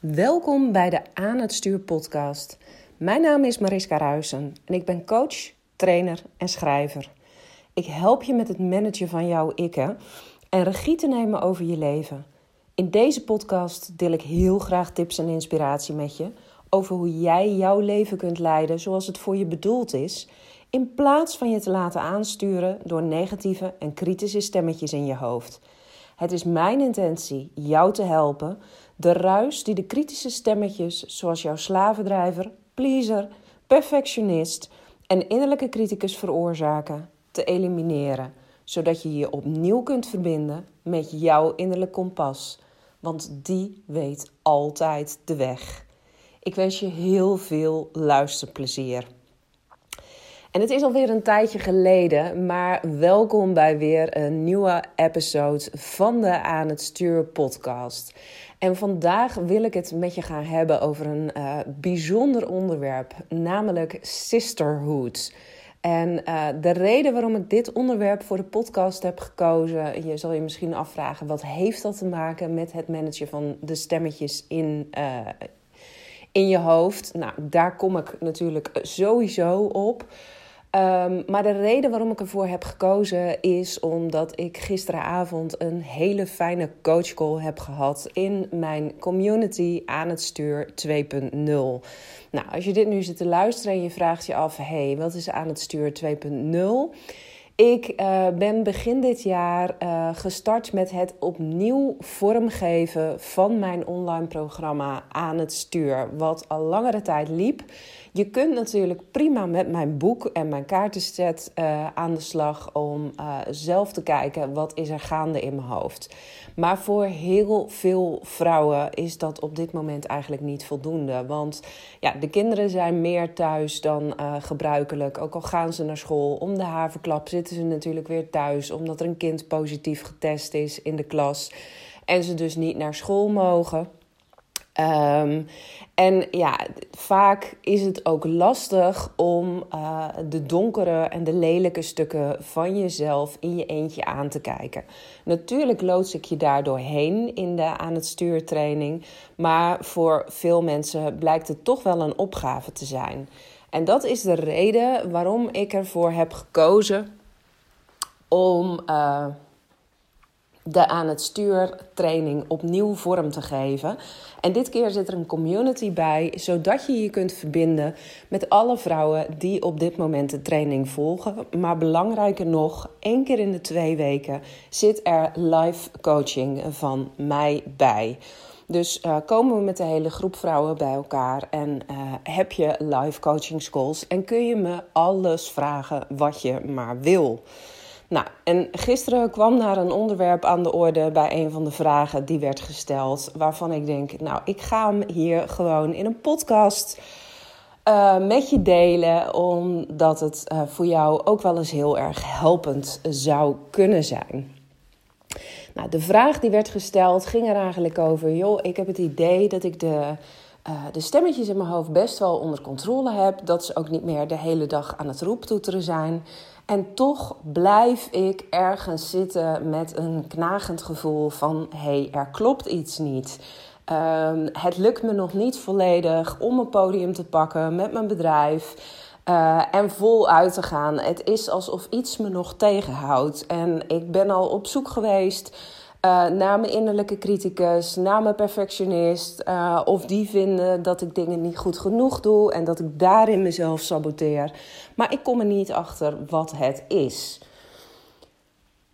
Welkom bij de Aan het Stuur podcast. Mijn naam is Mariska Ruisen en ik ben coach, trainer en schrijver. Ik help je met het managen van jouw ikken en regie te nemen over je leven. In deze podcast deel ik heel graag tips en inspiratie met je over hoe jij jouw leven kunt leiden zoals het voor je bedoeld is, in plaats van je te laten aansturen door negatieve en kritische stemmetjes in je hoofd. Het is mijn intentie jou te helpen de ruis die de kritische stemmetjes, zoals jouw slavendrijver, pleaser, perfectionist en innerlijke criticus veroorzaken, te elimineren, zodat je je opnieuw kunt verbinden met jouw innerlijk kompas, want die weet altijd de weg. Ik wens je heel veel luisterplezier. En het is alweer een tijdje geleden, maar welkom bij weer een nieuwe episode van de Aan het Stuur podcast. En vandaag wil ik het met je gaan hebben over een uh, bijzonder onderwerp, namelijk sisterhood. En uh, de reden waarom ik dit onderwerp voor de podcast heb gekozen, je zal je misschien afvragen, wat heeft dat te maken met het managen van de stemmetjes in, uh, in je hoofd? Nou, daar kom ik natuurlijk sowieso op. Um, maar de reden waarom ik ervoor heb gekozen is omdat ik gisteravond een hele fijne coachcall heb gehad in mijn community aan het stuur 2.0. Nou, als je dit nu zit te luisteren en je vraagt je af: hey, wat is aan het stuur 2.0? Ik uh, ben begin dit jaar uh, gestart met het opnieuw vormgeven van mijn online programma aan het stuur, wat al langere tijd liep. Je kunt natuurlijk prima met mijn boek en mijn kaartenset uh, aan de slag om uh, zelf te kijken wat is er gaande in mijn hoofd. Maar voor heel veel vrouwen is dat op dit moment eigenlijk niet voldoende. Want ja, de kinderen zijn meer thuis dan uh, gebruikelijk. Ook al gaan ze naar school, om de haverklap zitten ze natuurlijk weer thuis. Omdat er een kind positief getest is in de klas. En ze dus niet naar school mogen. Um, en ja, vaak is het ook lastig om uh, de donkere en de lelijke stukken van jezelf in je eentje aan te kijken. Natuurlijk loods ik je daar doorheen in de aan het stuurtraining, maar voor veel mensen blijkt het toch wel een opgave te zijn. En dat is de reden waarom ik ervoor heb gekozen om. Uh, de aan het stuur training opnieuw vorm te geven. En dit keer zit er een community bij, zodat je je kunt verbinden met alle vrouwen die op dit moment de training volgen. Maar belangrijker nog, één keer in de twee weken zit er live coaching van mij bij. Dus uh, komen we met de hele groep vrouwen bij elkaar en uh, heb je live coaching schools en kun je me alles vragen wat je maar wil. Nou, en gisteren kwam daar een onderwerp aan de orde bij een van de vragen die werd gesteld. Waarvan ik denk, nou, ik ga hem hier gewoon in een podcast uh, met je delen. Omdat het uh, voor jou ook wel eens heel erg helpend zou kunnen zijn. Nou, de vraag die werd gesteld ging er eigenlijk over: joh, ik heb het idee dat ik de. Uh, de stemmetjes in mijn hoofd best wel onder controle heb. Dat ze ook niet meer de hele dag aan het roeptoeteren zijn. En toch blijf ik ergens zitten met een knagend gevoel van: hé, hey, er klopt iets niet. Um, het lukt me nog niet volledig om een podium te pakken met mijn bedrijf. Uh, en vol uit te gaan. Het is alsof iets me nog tegenhoudt. En ik ben al op zoek geweest uh, naar mijn innerlijke criticus, naar mijn perfectionist. Uh, of die vinden dat ik dingen niet goed genoeg doe en dat ik daarin mezelf saboteer. Maar ik kom er niet achter wat het is.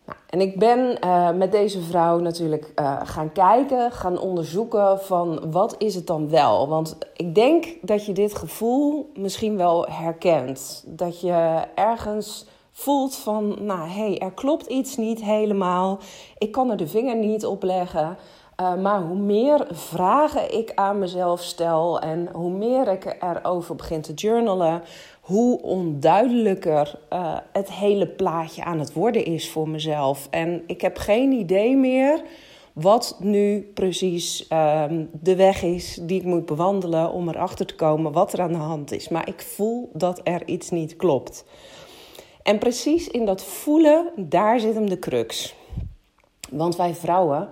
Nou, en ik ben uh, met deze vrouw natuurlijk gaan kijken, gaan onderzoeken van wat is het dan wel. Want ik denk dat je dit gevoel misschien wel herkent. Dat je ergens voelt van, nou hé, hey, er klopt iets niet helemaal. Ik kan er de vinger niet op leggen. Uh, maar hoe meer vragen ik aan mezelf stel en hoe meer ik erover begin te journalen, hoe onduidelijker uh, het hele plaatje aan het worden is voor mezelf. En ik heb geen idee meer wat nu precies um, de weg is die ik moet bewandelen om erachter te komen wat er aan de hand is. Maar ik voel dat er iets niet klopt. En precies in dat voelen, daar zit hem de crux. Want wij vrouwen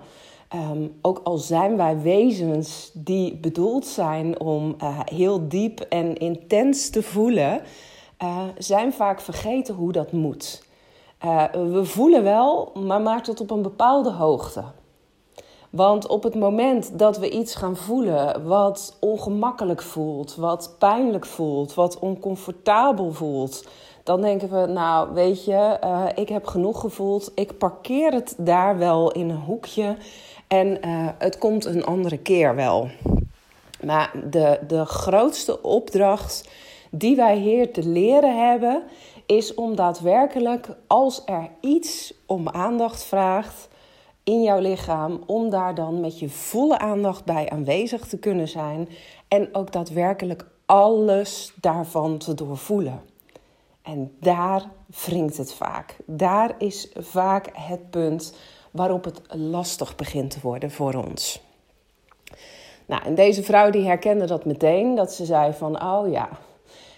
Ehm, ook al zijn wij wezens die bedoeld zijn om uh, heel diep en intens te voelen, uh, zijn vaak vergeten hoe dat moet. Uh, we voelen wel, maar maar tot op een bepaalde hoogte. Want op het moment dat we iets gaan voelen wat ongemakkelijk voelt, wat pijnlijk voelt, wat oncomfortabel voelt, dan denken we, nou weet je, uh, ik heb genoeg gevoeld, ik parkeer het daar wel in een hoekje en uh, het komt een andere keer wel. Maar de, de grootste opdracht die wij hier te leren hebben, is om daadwerkelijk, als er iets om aandacht vraagt in jouw lichaam, om daar dan met je volle aandacht bij aanwezig te kunnen zijn en ook daadwerkelijk alles daarvan te doorvoelen. En daar wringt het vaak. Daar is vaak het punt waarop het lastig begint te worden voor ons. Nou, en deze vrouw die herkende dat meteen, dat ze zei van, oh ja,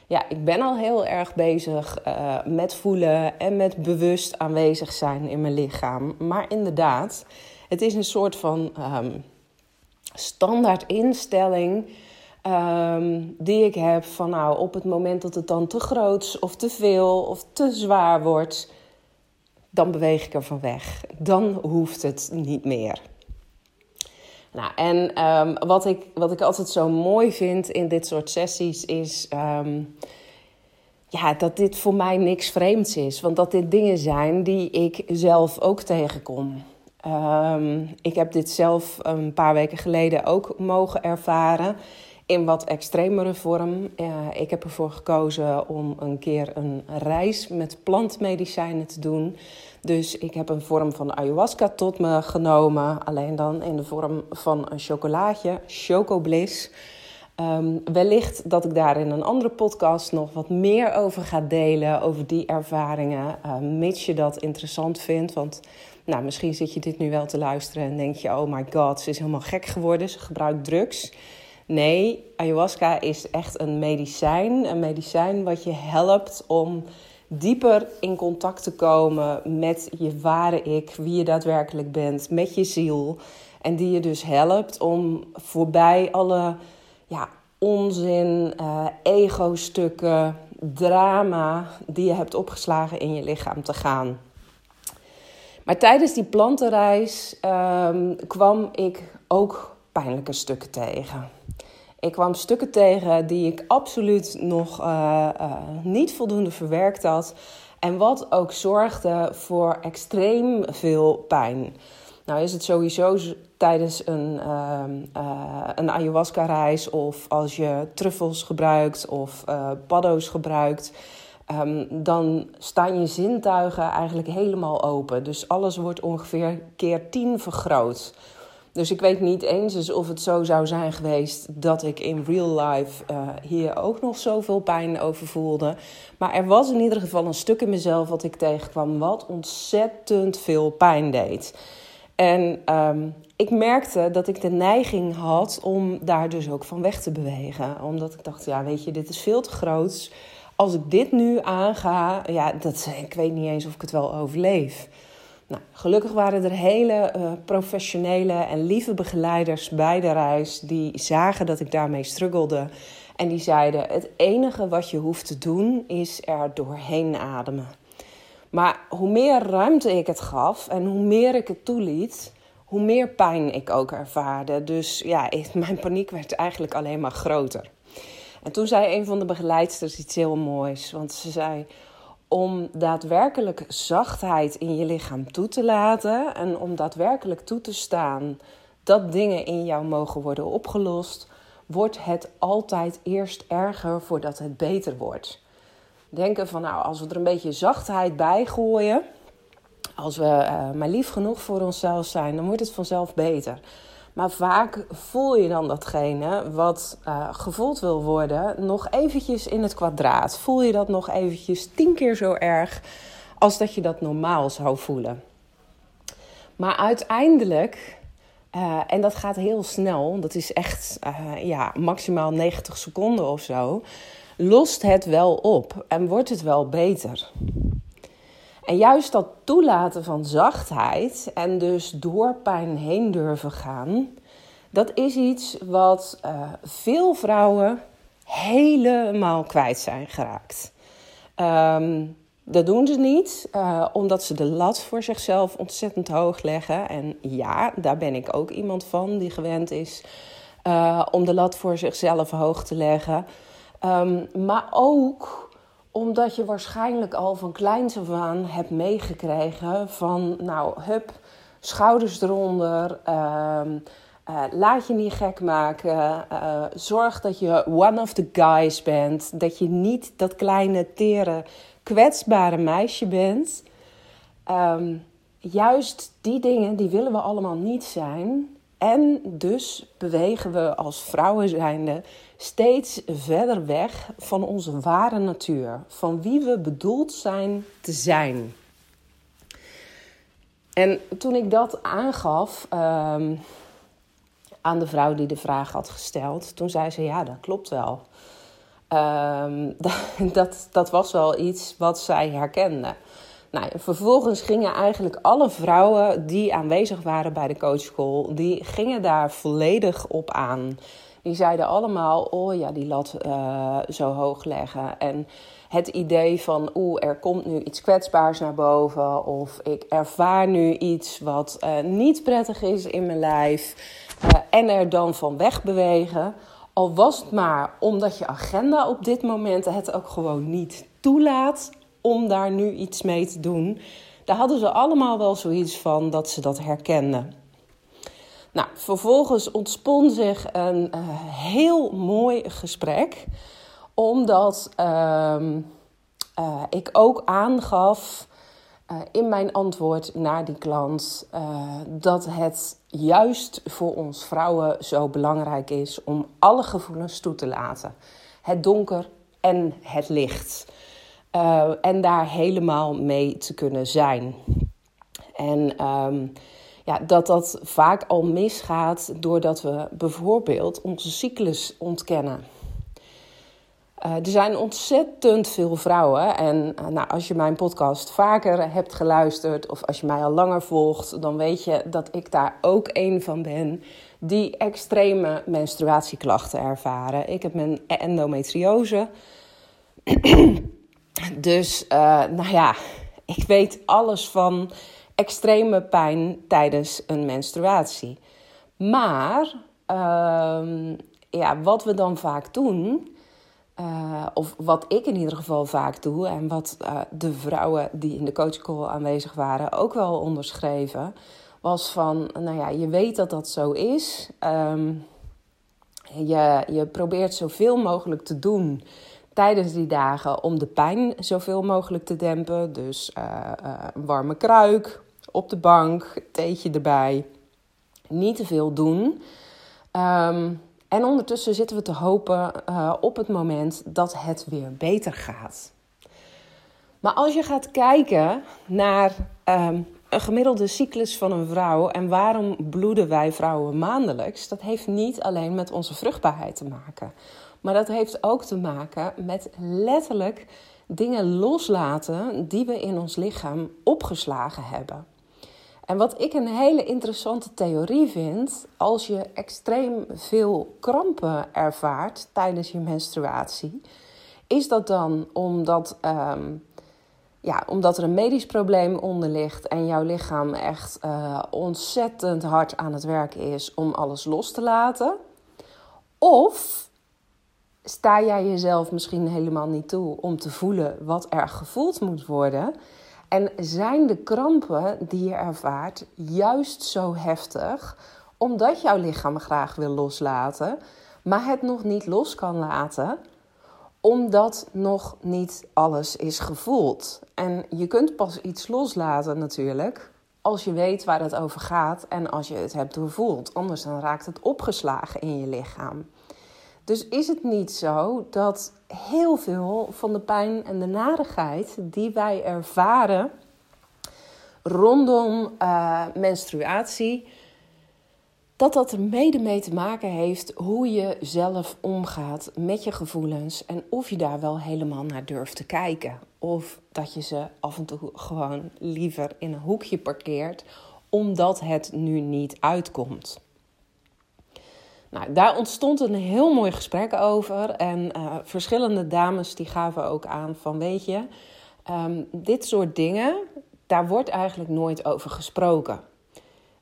ja, ik ben al heel erg bezig uh, met voelen en met bewust aanwezig zijn in mijn lichaam. Maar inderdaad, het is een soort van um, standaard instelling um, die ik heb van nou, op het moment dat het dan te groot of te veel of te zwaar wordt, dan beweeg ik er van weg. Dan hoeft het niet meer. Nou, en um, wat, ik, wat ik altijd zo mooi vind in dit soort sessies is um, ja, dat dit voor mij niks vreemds is. Want dat dit dingen zijn die ik zelf ook tegenkom. Um, ik heb dit zelf een paar weken geleden ook mogen ervaren in wat extremere vorm. Ik heb ervoor gekozen om een keer een reis met plantmedicijnen te doen. Dus ik heb een vorm van ayahuasca tot me genomen. Alleen dan in de vorm van een chocolaatje, Chocobliss. Um, wellicht dat ik daar in een andere podcast nog wat meer over ga delen. Over die ervaringen. Uh, mits je dat interessant vindt. Want nou, misschien zit je dit nu wel te luisteren en denk je: oh my god, ze is helemaal gek geworden. Ze gebruikt drugs. Nee, ayahuasca is echt een medicijn. Een medicijn wat je helpt om dieper in contact te komen met je ware ik, wie je daadwerkelijk bent, met je ziel. En die je dus helpt om voorbij alle ja, onzin, uh, ego-stukken, drama die je hebt opgeslagen in je lichaam te gaan. Maar tijdens die plantenreis um, kwam ik ook pijnlijke stukken tegen. Ik kwam stukken tegen die ik absoluut nog uh, uh, niet voldoende verwerkt had. En wat ook zorgde voor extreem veel pijn. Nou is het sowieso tijdens een, uh, een ayahuasca-reis of als je truffels gebruikt of paddo's gebruikt... Um, dan staan je zintuigen eigenlijk helemaal open. Dus alles wordt ongeveer keer tien vergroot. Dus ik weet niet eens of het zo zou zijn geweest dat ik in real life uh, hier ook nog zoveel pijn over voelde. Maar er was in ieder geval een stuk in mezelf wat ik tegenkwam, wat ontzettend veel pijn deed. En um, ik merkte dat ik de neiging had om daar dus ook van weg te bewegen. Omdat ik dacht, ja, weet je, dit is veel te groot. Als ik dit nu aanga, ja, dat, ik weet niet eens of ik het wel overleef. Nou, gelukkig waren er hele uh, professionele en lieve begeleiders bij de reis die zagen dat ik daarmee struggelde. En die zeiden: Het enige wat je hoeft te doen is er doorheen ademen. Maar hoe meer ruimte ik het gaf en hoe meer ik het toeliet, hoe meer pijn ik ook ervaarde. Dus ja, mijn paniek werd eigenlijk alleen maar groter. En toen zei een van de begeleidsters iets heel moois. Want ze zei: om daadwerkelijk zachtheid in je lichaam toe te laten en om daadwerkelijk toe te staan dat dingen in jou mogen worden opgelost, wordt het altijd eerst erger voordat het beter wordt. Denken van nou, als we er een beetje zachtheid bij gooien, als we uh, maar lief genoeg voor onszelf zijn, dan wordt het vanzelf beter. Maar vaak voel je dan datgene wat uh, gevoeld wil worden nog eventjes in het kwadraat. Voel je dat nog eventjes tien keer zo erg als dat je dat normaal zou voelen. Maar uiteindelijk, uh, en dat gaat heel snel, dat is echt uh, ja, maximaal 90 seconden of zo, lost het wel op en wordt het wel beter. En juist dat toelaten van zachtheid en dus door pijn heen durven gaan, dat is iets wat uh, veel vrouwen helemaal kwijt zijn geraakt. Um, dat doen ze niet, uh, omdat ze de lat voor zichzelf ontzettend hoog leggen. En ja, daar ben ik ook iemand van die gewend is uh, om de lat voor zichzelf hoog te leggen. Um, maar ook omdat je waarschijnlijk al van kleins af aan hebt meegekregen van, nou, hup, schouders eronder. Uh, uh, laat je niet gek maken. Uh, zorg dat je one of the guys bent. Dat je niet dat kleine, tere, kwetsbare meisje bent. Um, juist die dingen, die willen we allemaal niet zijn. En dus bewegen we als vrouwen zijnde steeds verder weg van onze ware natuur. Van wie we bedoeld zijn te zijn. En toen ik dat aangaf um, aan de vrouw die de vraag had gesteld, toen zei ze: Ja, dat klopt wel. Um, dat, dat was wel iets wat zij herkende. Nou, vervolgens gingen eigenlijk alle vrouwen die aanwezig waren bij de coachschool, die gingen daar volledig op aan. Die zeiden allemaal, oh ja, die lat uh, zo hoog leggen. En het idee van, oeh, er komt nu iets kwetsbaars naar boven. Of ik ervaar nu iets wat uh, niet prettig is in mijn lijf. Uh, en er dan van wegbewegen. Al was het maar omdat je agenda op dit moment het ook gewoon niet toelaat om daar nu iets mee te doen. Daar hadden ze allemaal wel zoiets van dat ze dat herkenden. Nou, vervolgens ontspon zich een uh, heel mooi gesprek, omdat uh, uh, ik ook aangaf uh, in mijn antwoord naar die klant dat het juist voor ons vrouwen zo belangrijk is om alle gevoelens toe te laten: het donker en het licht. En daar helemaal mee te kunnen zijn. En um, ja, dat dat vaak al misgaat doordat we bijvoorbeeld onze cyclus ontkennen. Uh, er zijn ontzettend veel vrouwen. En uh, nou, als je mijn podcast vaker hebt geluisterd of als je mij al langer volgt, dan weet je dat ik daar ook een van ben die extreme menstruatieklachten ervaren. Ik heb mijn endometriose. dus, uh, nou ja, ik weet alles van extreme pijn tijdens een menstruatie. Maar uh, ja, wat we dan vaak doen, uh, of wat ik in ieder geval vaak doe, en wat uh, de vrouwen die in de coachcall aanwezig waren ook wel onderschreven, was van, nou ja, je weet dat dat zo is. Je, je probeert zoveel mogelijk te doen tijdens die dagen om de pijn zoveel mogelijk te dempen. Dus uh, een warme kruik, op de bank, theetje erbij. Niet te veel doen. Um, en ondertussen zitten we te hopen uh, op het moment dat het weer beter gaat. Maar als je gaat kijken naar um, een gemiddelde cyclus van een vrouw en waarom bloeden wij vrouwen maandelijks, dat heeft niet alleen met onze vruchtbaarheid te maken. Maar dat heeft ook te maken met letterlijk dingen loslaten die we in ons lichaam opgeslagen hebben. En wat ik een hele interessante theorie vind, als je extreem veel krampen ervaart tijdens je menstruatie, is dat dan omdat, um, ja, omdat er een medisch probleem onder ligt en jouw lichaam echt uh, ontzettend hard aan het werken is om alles los te laten? Of sta jij jezelf misschien helemaal niet toe om te voelen wat er gevoeld moet worden? En zijn de krampen die je ervaart juist zo heftig omdat jouw lichaam graag wil loslaten, maar het nog niet los kan laten, omdat nog niet alles is gevoeld. En je kunt pas iets loslaten natuurlijk als je weet waar het over gaat en als je het hebt doorvoeld. Anders dan raakt het opgeslagen in je lichaam. Dus is het niet zo dat heel veel van de pijn en de narigheid die wij ervaren rondom uh, menstruatie dat dat er mede mee te maken heeft hoe je zelf omgaat met je gevoelens en of je daar wel helemaal naar durft te kijken. Of dat je ze af en toe gewoon liever in een hoekje parkeert omdat het nu niet uitkomt. Nou, daar ontstond een heel mooi gesprek over. En uh, verschillende dames die gaven ook aan van weet je, um, dit soort dingen, daar wordt eigenlijk nooit over gesproken.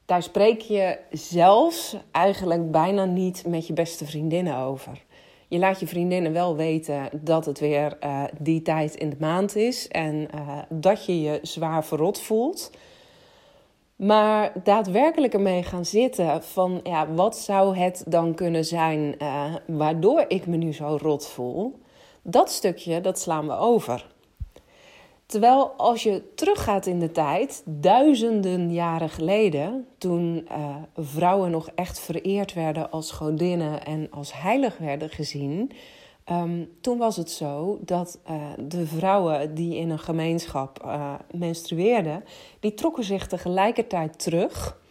Daar spreek je zelfs eigenlijk bijna niet met je beste vriendinnen over. Je laat je vriendinnen wel weten dat het weer uh, die tijd in de maand is en uh, dat je je zwaar verrot voelt. Maar daadwerkelijk ermee gaan zitten van ja, wat zou het dan kunnen zijn uh, waardoor ik me nu zo rot voel, dat stukje dat slaan we over. Terwijl als je teruggaat in de tijd, duizenden jaren geleden, toen uh, vrouwen nog echt vereerd werden als godinnen en als heilig werden gezien, um, toen was het zo dat uh, de vrouwen die in een gemeenschap uh, menstrueerden, die trokken zich tegelijkertijd terug.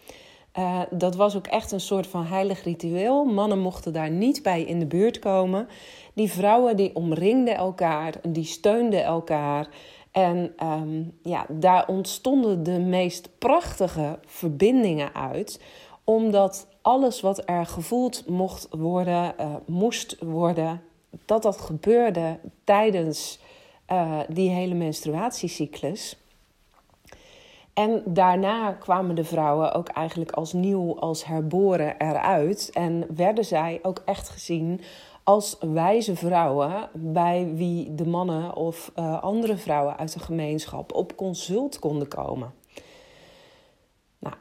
dat was ook echt een soort van heilig ritueel. Mannen mochten daar niet bij in de buurt komen. Die vrouwen die omringden elkaar, die steunden elkaar. En um, ja, daar ontstonden de meest prachtige verbindingen uit, omdat alles wat er gevoeld mocht worden, uh, moest worden, dat dat gebeurde tijdens uh, die hele menstruatiecyclus. En daarna kwamen de vrouwen ook eigenlijk als nieuw, als herboren eruit. En werden zij ook echt gezien als wijze vrouwen bij wie de mannen of uh, andere vrouwen uit de gemeenschap op consult konden komen. Nou,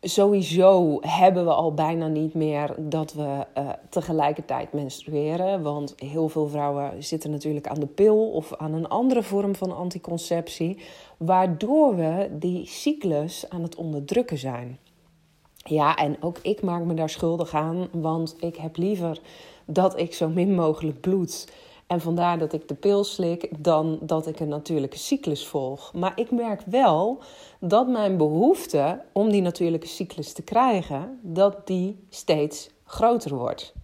sowieso hebben we al bijna niet meer dat we uh, tegelijkertijd menstrueren. Want heel veel vrouwen zitten natuurlijk aan de pil of aan een andere vorm van anticonceptie. Waardoor we die cyclus aan het onderdrukken zijn. Ja, en ook ik maak me daar schuldig aan, want ik heb liever dat ik zo min mogelijk bloed. En vandaar dat ik de pil slik dan dat ik een natuurlijke cyclus volg. Maar ik merk wel dat mijn behoefte om die natuurlijke cyclus te krijgen, dat die steeds groter wordt.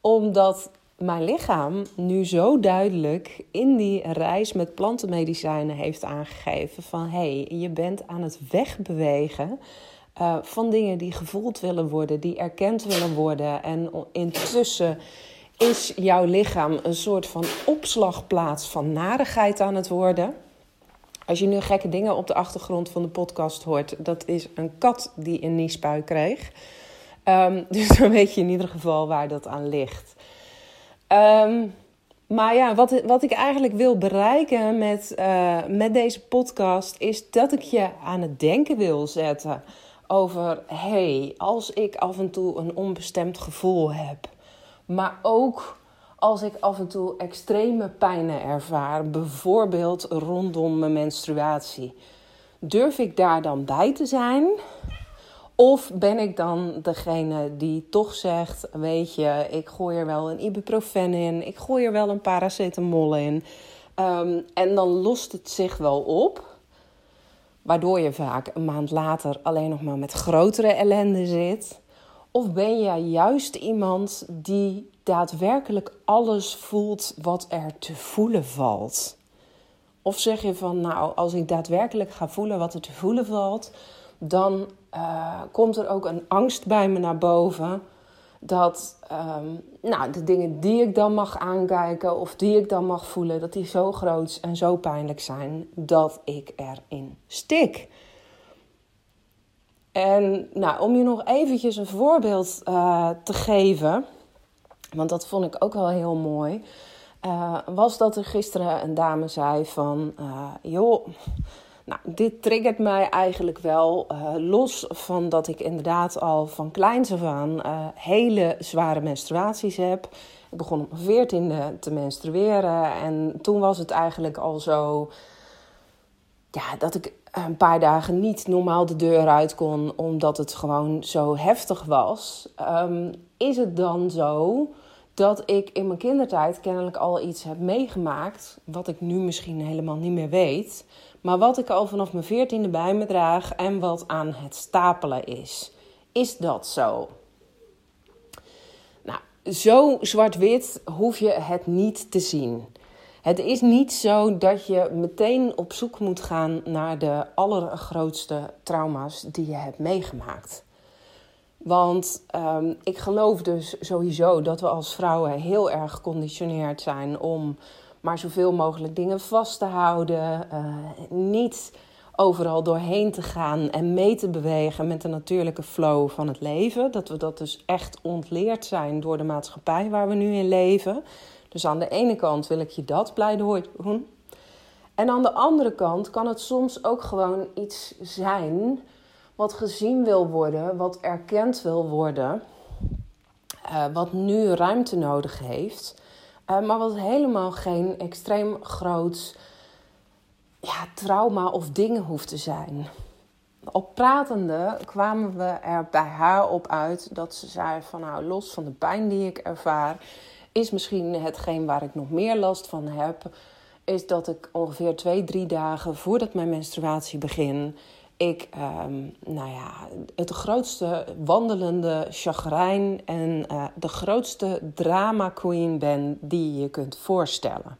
Omdat mijn lichaam nu zo duidelijk in die reis met plantenmedicijnen heeft aangegeven van hé, hey, je bent aan het wegbewegen uh, van dingen die gevoeld willen worden, die erkend willen worden. En intussen is jouw lichaam een soort van opslagplaats van narigheid aan het worden. Als je nu gekke dingen op de achtergrond van de podcast hoort, dat is een kat die een niespui kreeg. Um, dus dan weet je in ieder geval waar dat aan ligt. Um, maar ja, wat, wat ik eigenlijk wil bereiken met, uh, met deze podcast is dat ik je aan het denken wil zetten over hey, als ik af en toe een onbestemd gevoel heb, maar ook als ik af en toe extreme pijnen ervaar, bijvoorbeeld rondom mijn menstruatie. Durf ik daar dan bij te zijn? Of ben ik dan degene die toch zegt: Weet je, ik gooi er wel een ibuprofen in, ik gooi er wel een paracetamol in. Um, en dan lost het zich wel op. Waardoor je vaak een maand later alleen nog maar met grotere ellende zit. Of ben jij juist iemand die daadwerkelijk alles voelt wat er te voelen valt? Of zeg je van, nou, als ik daadwerkelijk ga voelen wat er te voelen valt, dan uh, komt er ook een angst bij me naar boven dat um, nou, de dingen die ik dan mag aankijken of die ik dan mag voelen, dat die zo groot en zo pijnlijk zijn dat ik erin stik. En nou, om je nog eventjes een voorbeeld uh, te geven, want dat vond ik ook wel heel mooi, uh, was dat er gisteren een dame zei van, uh, joh nou, dit triggert mij eigenlijk wel los van dat ik inderdaad al van kleins af aan hele zware menstruaties heb. Ik begon op mijn veertiende te menstrueren en toen was het eigenlijk al zo ja, dat ik een paar dagen niet normaal de deur uit kon omdat het gewoon zo heftig was. Um, is het dan zo dat ik in mijn kindertijd kennelijk al iets heb meegemaakt wat ik nu misschien helemaal niet meer weet maar wat ik al vanaf mijn veertiende bij me draag en wat aan het stapelen is is dat zo? Nou, zo zwart-wit hoef je het niet te zien. Het is niet zo dat je meteen op zoek moet gaan naar de allergrootste trauma's die je hebt meegemaakt. Want um, ik geloof dus sowieso dat we als vrouwen heel erg geconditioneerd zijn om maar zoveel mogelijk dingen vast te houden. Uh, niet overal doorheen te gaan en mee te bewegen met de natuurlijke flow van het leven. Dat we dat dus echt ontleerd zijn door de maatschappij waar we nu in leven. Dus aan de ene kant wil ik je dat pleidooi doen. En aan de andere kant kan het soms ook gewoon iets zijn wat gezien wil worden, wat erkend wil worden, uh, wat nu ruimte nodig heeft, uh, maar wat helemaal geen extreem groot ja, trauma of dingen hoeft te zijn. Op pratende kwamen we er bij haar op uit dat ze zei van nou los van de pijn die ik ervaar, is misschien hetgeen waar ik nog meer last van heb, is dat ik ongeveer twee, drie dagen voordat mijn menstruatie begin, ik ehm, nou ja, het grootste wandelende chagrijn en uh, de grootste drama queen ben die je kunt voorstellen.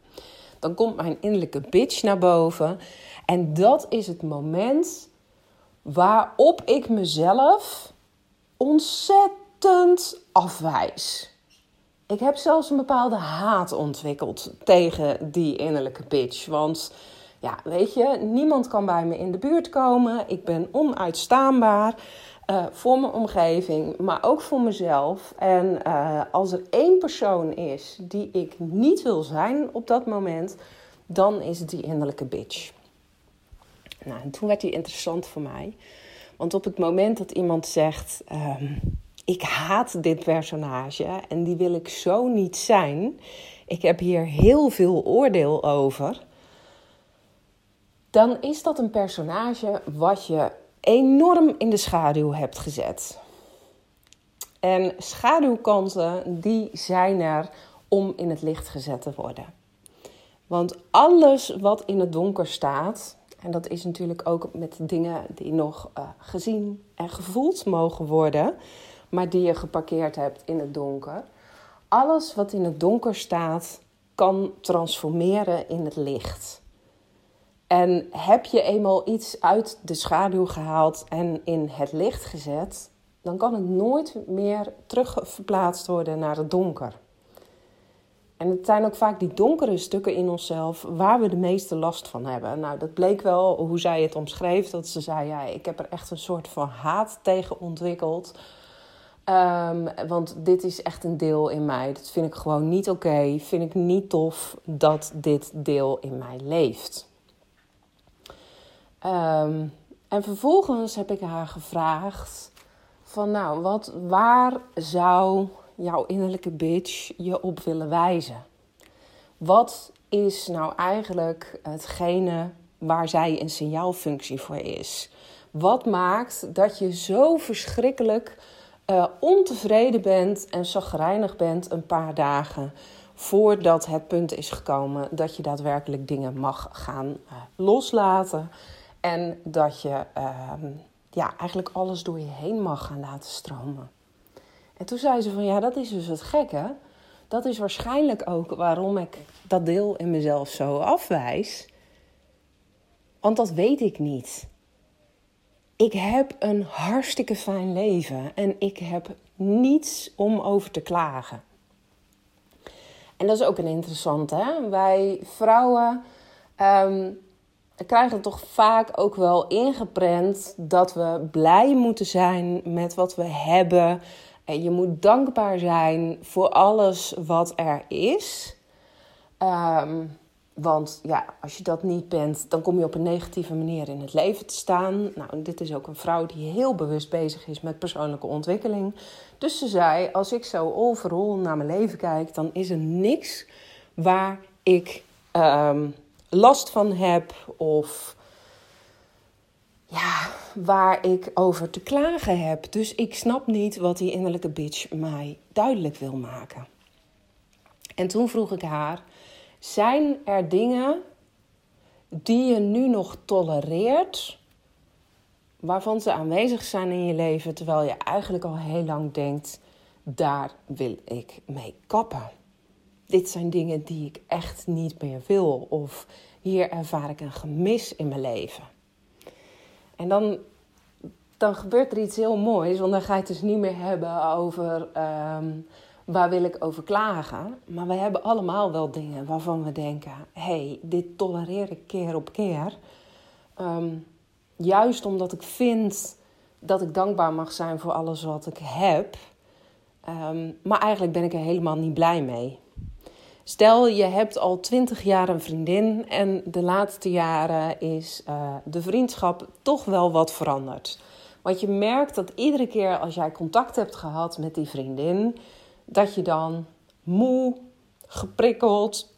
Dan komt mijn innerlijke bitch naar boven. En dat is het moment waarop ik mezelf ontzettend afwijs. Ik heb zelfs een bepaalde haat ontwikkeld tegen die innerlijke bitch. Want ja, weet je, niemand kan bij me in de buurt komen. Ik ben onuitstaanbaar uh, voor mijn omgeving, maar ook voor mezelf. En uh, als er één persoon is die ik niet wil zijn op dat moment, dan is het die innerlijke bitch. Nou, en toen werd die interessant voor mij. Want op het moment dat iemand zegt: um, Ik haat dit personage en die wil ik zo niet zijn, ik heb hier heel veel oordeel over dan is dat een personage wat je enorm in de schaduw hebt gezet. En schaduwkanten die zijn er om in het licht gezet te worden. Want alles wat in het donker staat, en dat is natuurlijk ook met dingen die nog uh, gezien en gevoeld mogen worden, maar die je geparkeerd hebt in het donker. Alles wat in het donker staat, kan transformeren in het licht. En heb je eenmaal iets uit de schaduw gehaald en in het licht gezet, dan kan het nooit meer terugverplaatst worden naar het donker. En het zijn ook vaak die donkere stukken in onszelf waar we de meeste last van hebben. Nou, dat bleek wel hoe zij het omschreef. Dat ze zei: ja, ik heb er echt een soort van haat tegen ontwikkeld. Um, want dit is echt een deel in mij. Dat vind ik gewoon niet oké. Vind ik niet tof dat dit deel in mij leeft. Um, en vervolgens heb ik haar gevraagd: van nou, wat, waar zou jouw innerlijke bitch je op willen wijzen? Wat is nou eigenlijk hetgene waar zij een signaalfunctie voor is? Wat maakt dat je zo verschrikkelijk uh, ontevreden bent en zagrijnig bent een paar dagen voordat het punt is gekomen dat je daadwerkelijk dingen mag gaan uh, loslaten? En dat je ehm, ja, eigenlijk alles door je heen mag gaan laten stromen. En toen zei ze van ja, dat is dus het gekke. Dat is waarschijnlijk ook waarom ik dat deel in mezelf zo afwijs. Want dat weet ik niet. Ik heb een hartstikke fijn leven en ik heb niets om over te klagen. En dat is ook een interessante. Hè? Wij vrouwen ehm, krijgen toch vaak ook wel ingeprent dat we blij moeten zijn met wat we hebben. En je moet dankbaar zijn voor alles wat er is. Um, want ja, als je dat niet bent, dan kom je op een negatieve manier in het leven te staan. Nou, dit is ook een vrouw die heel bewust bezig is met persoonlijke ontwikkeling. Dus ze zei: Als ik zo overal naar mijn leven kijk, dan is er niks waar ik. Um, last van heb of ja, waar ik over te klagen heb. Dus ik snap niet wat die innerlijke bitch mij duidelijk wil maken. En toen vroeg ik haar: zijn er dingen die je nu nog tolereert waarvan ze aanwezig zijn in je leven terwijl je eigenlijk al heel lang denkt: daar wil ik mee kappen. Dit zijn dingen die ik echt niet meer wil, of hier ervaar ik een gemis in mijn leven. En dan, dan gebeurt er iets heel moois, want dan ga je het dus niet meer hebben over ehm, waar wil ik over klagen. Maar we hebben allemaal wel dingen waarvan we denken: hé, hey, dit tolereer ik keer op keer. Ehm, juist omdat ik vind dat ik dankbaar mag zijn voor alles wat ik heb. Ehm, maar eigenlijk ben ik er helemaal niet blij mee. Stel, je hebt al twintig jaar een vriendin en de laatste jaren is uh, de vriendschap toch wel wat veranderd. Want je merkt dat iedere keer als jij contact hebt gehad met die vriendin, dat je dan moe, geprikkeld,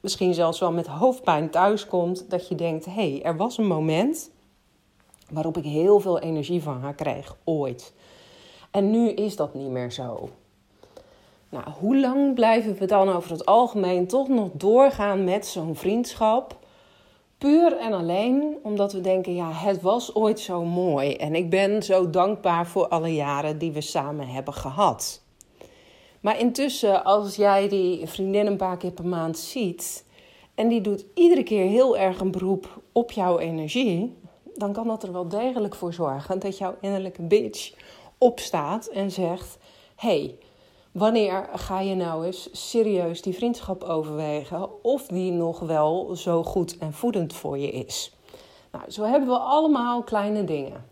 misschien zelfs wel met hoofdpijn thuiskomt. Dat je denkt: hé, hey, er was een moment waarop ik heel veel energie van haar kreeg, ooit. En nu is dat niet meer zo. Nou, hoe lang blijven we dan over het algemeen toch nog doorgaan met zo'n vriendschap? Puur en alleen omdat we denken: ja, het was ooit zo mooi en ik ben zo dankbaar voor alle jaren die we samen hebben gehad. Maar intussen, als jij die vriendin een paar keer per maand ziet en die doet iedere keer heel erg een beroep op jouw energie, dan kan dat er wel degelijk voor zorgen dat jouw innerlijke bitch opstaat en zegt: hey, wanneer ga je nou eens serieus die vriendschap overwegen of die nog wel zo goed en voedend voor je is? Nou, zo hebben we allemaal kleine dingen.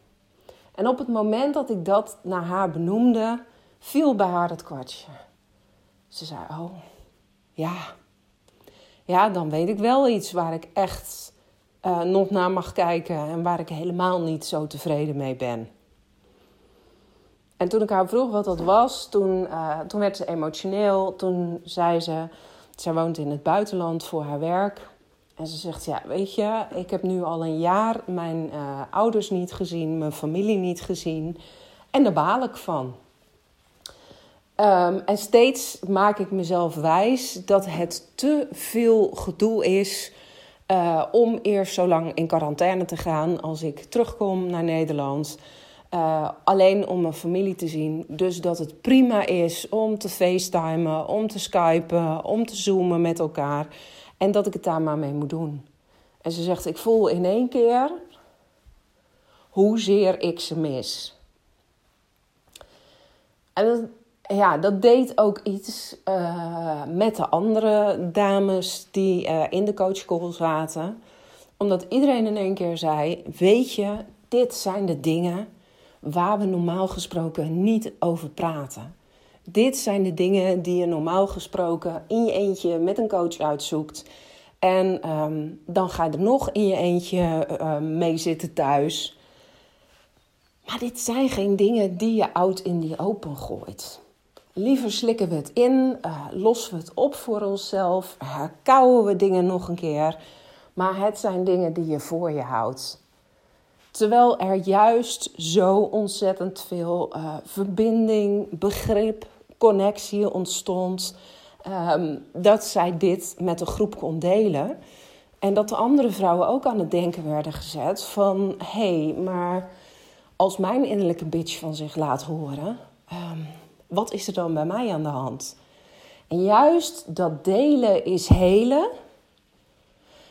En op het moment dat ik dat naar haar benoemde, viel bij haar het kwartje. Ze zei: Oh, ja. Ja, dan weet ik wel iets waar ik echt uh, nog naar mag kijken en waar ik helemaal niet zo tevreden mee ben. En toen ik haar vroeg wat dat was, toen, uh, toen werd ze emotioneel. Toen zei ze, zij woont in het buitenland voor haar werk. En ze zegt, ja, weet je, ik heb nu al een jaar mijn uh, ouders niet gezien, mijn familie niet gezien. En daar baal ik van. Um, en steeds maak ik mezelf wijs dat het te veel gedoe is uh, om eerst zo lang in quarantaine te gaan als ik terugkom naar Nederland. Uh, alleen om mijn familie te zien. Dus dat het prima is om te facetimen, om te skypen, om te zoomen met elkaar. En dat ik het daar maar mee moet doen. En ze zegt: Ik voel in één keer hoezeer ik ze mis. En dat, ja, dat deed ook iets uh, met de andere dames die uh, in de coachcall zaten. Omdat iedereen in één keer zei: Weet je, dit zijn de dingen waar we normaal gesproken niet over praten. Dit zijn de dingen die je normaal gesproken in je eentje met een coach uitzoekt. En um, dan ga je er nog in je eentje uh, mee zitten thuis. Maar dit zijn geen dingen die je oud in die open gooit. Liever slikken we het in, uh, lossen we het op voor onszelf, herkauwen we dingen nog een keer. Maar het zijn dingen die je voor je houdt. Terwijl er juist zo ontzettend veel uh, verbinding, begrip, connectie ontstond. Um, dat zij dit met een groep kon delen. En dat de andere vrouwen ook aan het denken werden gezet van... hé, hey, maar als mijn innerlijke bitch van zich laat horen... Um, wat is er dan bij mij aan de hand? En juist dat delen is helen.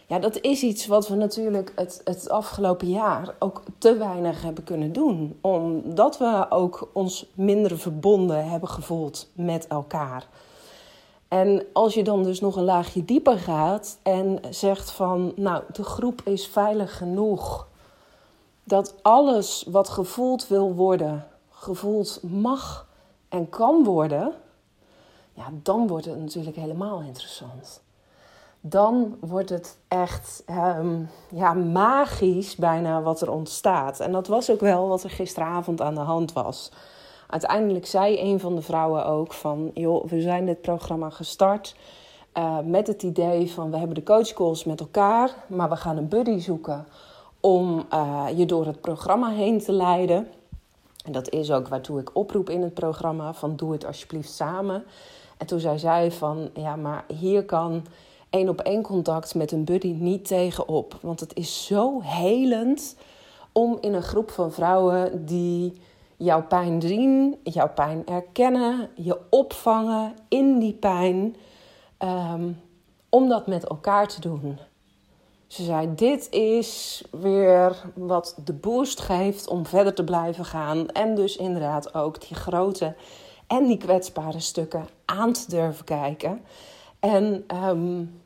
Ja, dat is iets wat we natuurlijk het, het afgelopen jaar ook te weinig hebben kunnen doen. Omdat we ook ons minder verbonden hebben gevoeld met elkaar. En als je dan dus nog een laagje dieper gaat en zegt van, nou, de groep is veilig genoeg. Dat alles wat gevoeld wil worden, gevoeld mag en kan worden, ja, dan wordt het natuurlijk helemaal interessant. Dan wordt het echt um, ja, magisch bijna wat er ontstaat. En dat was ook wel wat er gisteravond aan de hand was. Uiteindelijk zei een van de vrouwen ook van... joh, we zijn dit programma gestart uh, met het idee van... we hebben de coachcalls met elkaar, maar we gaan een buddy zoeken... om uh, je door het programma heen te leiden... En dat is ook waartoe ik oproep in het programma: van doe het alsjeblieft samen. En toen zei zij van ja, maar hier kan één op één contact met een buddy niet tegenop. Want het is zo helend om in een groep van vrouwen die jouw pijn zien, jouw pijn erkennen, je opvangen in die pijn, ehm, om dat met elkaar te doen. Ze zei: Dit is weer wat de boost geeft om verder te blijven gaan. En dus inderdaad ook die grote en die kwetsbare stukken aan te durven kijken. En um,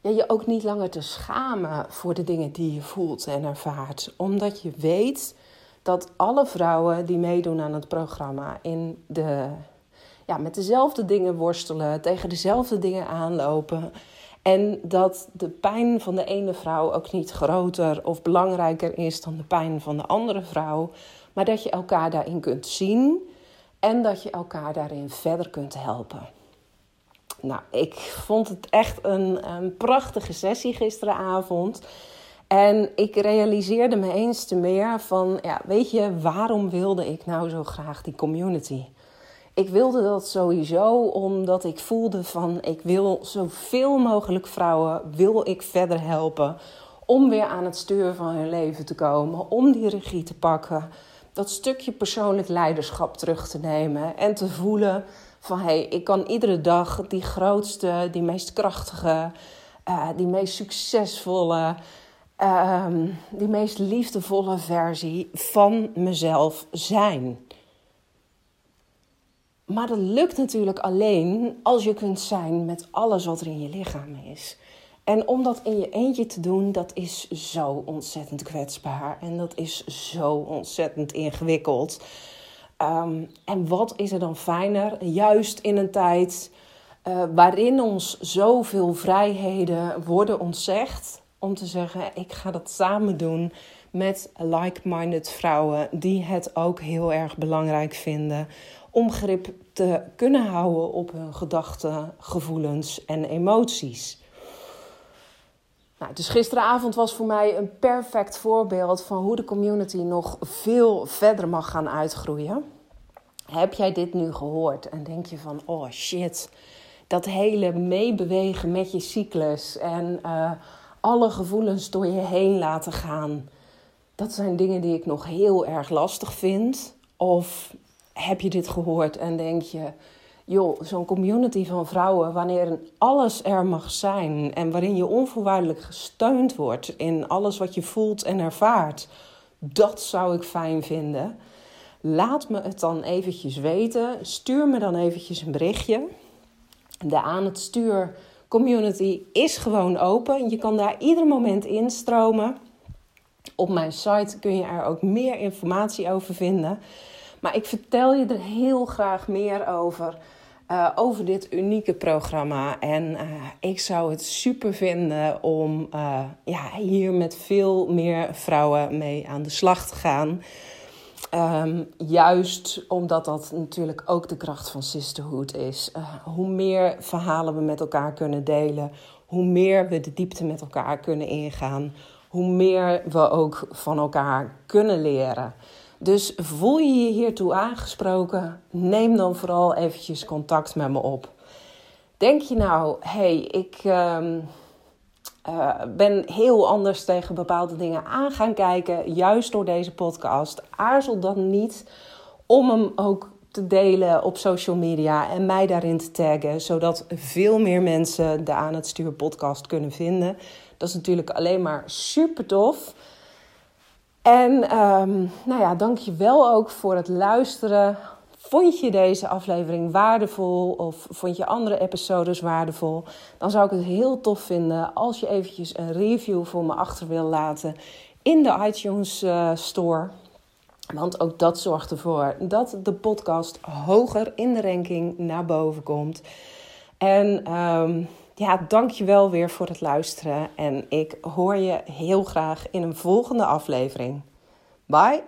ja, je ook niet langer te schamen voor de dingen die je voelt en ervaart. Omdat je weet dat alle vrouwen die meedoen aan het programma in de, ja, met dezelfde dingen worstelen, tegen dezelfde dingen aanlopen. En dat de pijn van de ene vrouw ook niet groter of belangrijker is dan de pijn van de andere vrouw. Maar dat je elkaar daarin kunt zien en dat je elkaar daarin verder kunt helpen. Nou, ik vond het echt een, een prachtige sessie gisteravond. En ik realiseerde me eens te meer van, ja, weet je, waarom wilde ik nou zo graag die community? Ik wilde dat sowieso omdat ik voelde van, ik wil zoveel mogelijk vrouwen, wil ik verder helpen om weer aan het stuur van hun leven te komen, om die regie te pakken, dat stukje persoonlijk leiderschap terug te nemen en te voelen van hé, hey, ik kan iedere dag die grootste, die meest krachtige, uh, die meest succesvolle, uh, die meest liefdevolle versie van mezelf zijn. Maar dat lukt natuurlijk alleen als je kunt zijn met alles wat er in je lichaam is. En om dat in je eentje te doen, dat is zo ontzettend kwetsbaar. En dat is zo ontzettend ingewikkeld. Um, en wat is er dan fijner, juist in een tijd uh, waarin ons zoveel vrijheden worden ontzegd, om te zeggen: ik ga dat samen doen met like-minded vrouwen die het ook heel erg belangrijk vinden om grip te kunnen houden op hun gedachten, gevoelens en emoties. Nou, dus gisteravond was voor mij een perfect voorbeeld van hoe de community nog veel verder mag gaan uitgroeien. Heb jij dit nu gehoord en denk je van, oh shit, dat hele meebewegen met je cyclus en uh, alle gevoelens door je heen laten gaan, dat zijn dingen die ik nog heel erg lastig vind. Of heb je dit gehoord en denk je, joh, zo'n community van vrouwen, wanneer alles er mag zijn en waarin je onvoorwaardelijk gesteund wordt in alles wat je voelt en ervaart, dat zou ik fijn vinden. Laat me het dan eventjes weten. Stuur me dan eventjes een berichtje. De aan het stuur community is gewoon open. Je kan daar ieder moment instromen. Op mijn site kun je er ook meer informatie over vinden. Maar ik vertel je er heel graag meer over. Uh, over dit unieke programma. En uh, ik zou het super vinden om uh, ja, hier met veel meer vrouwen mee aan de slag te gaan. Um, juist omdat dat natuurlijk ook de kracht van sisterhood is. hoe meer verhalen we met elkaar kunnen delen, hoe meer we de diepte met elkaar kunnen ingaan, hoe meer we ook van elkaar kunnen leren. Dus voel je je hiertoe aangesproken? Neem dan vooral eventjes contact met me op. Denk je nou, hey, ik uh, uh, ben heel anders tegen bepaalde dingen aan gaan kijken, juist door deze podcast. Aarzel dan niet om hem ook te delen op social media en mij daarin te taggen, zodat veel meer mensen de Aan het Stuur podcast kunnen vinden. Dat is natuurlijk alleen maar super tof. En um, nou ja, dank je wel ook voor het luisteren. Vond je deze aflevering waardevol of vond je andere episodes waardevol? Dan zou ik het heel tof vinden als je eventjes een review voor me achter wil laten in de iTunes uh, Store. Want ook dat zorgt ervoor dat de podcast hoger in de ranking naar boven komt. En um, ja, dank je wel weer voor het luisteren. En ik hoor je heel graag in een volgende aflevering. Bye!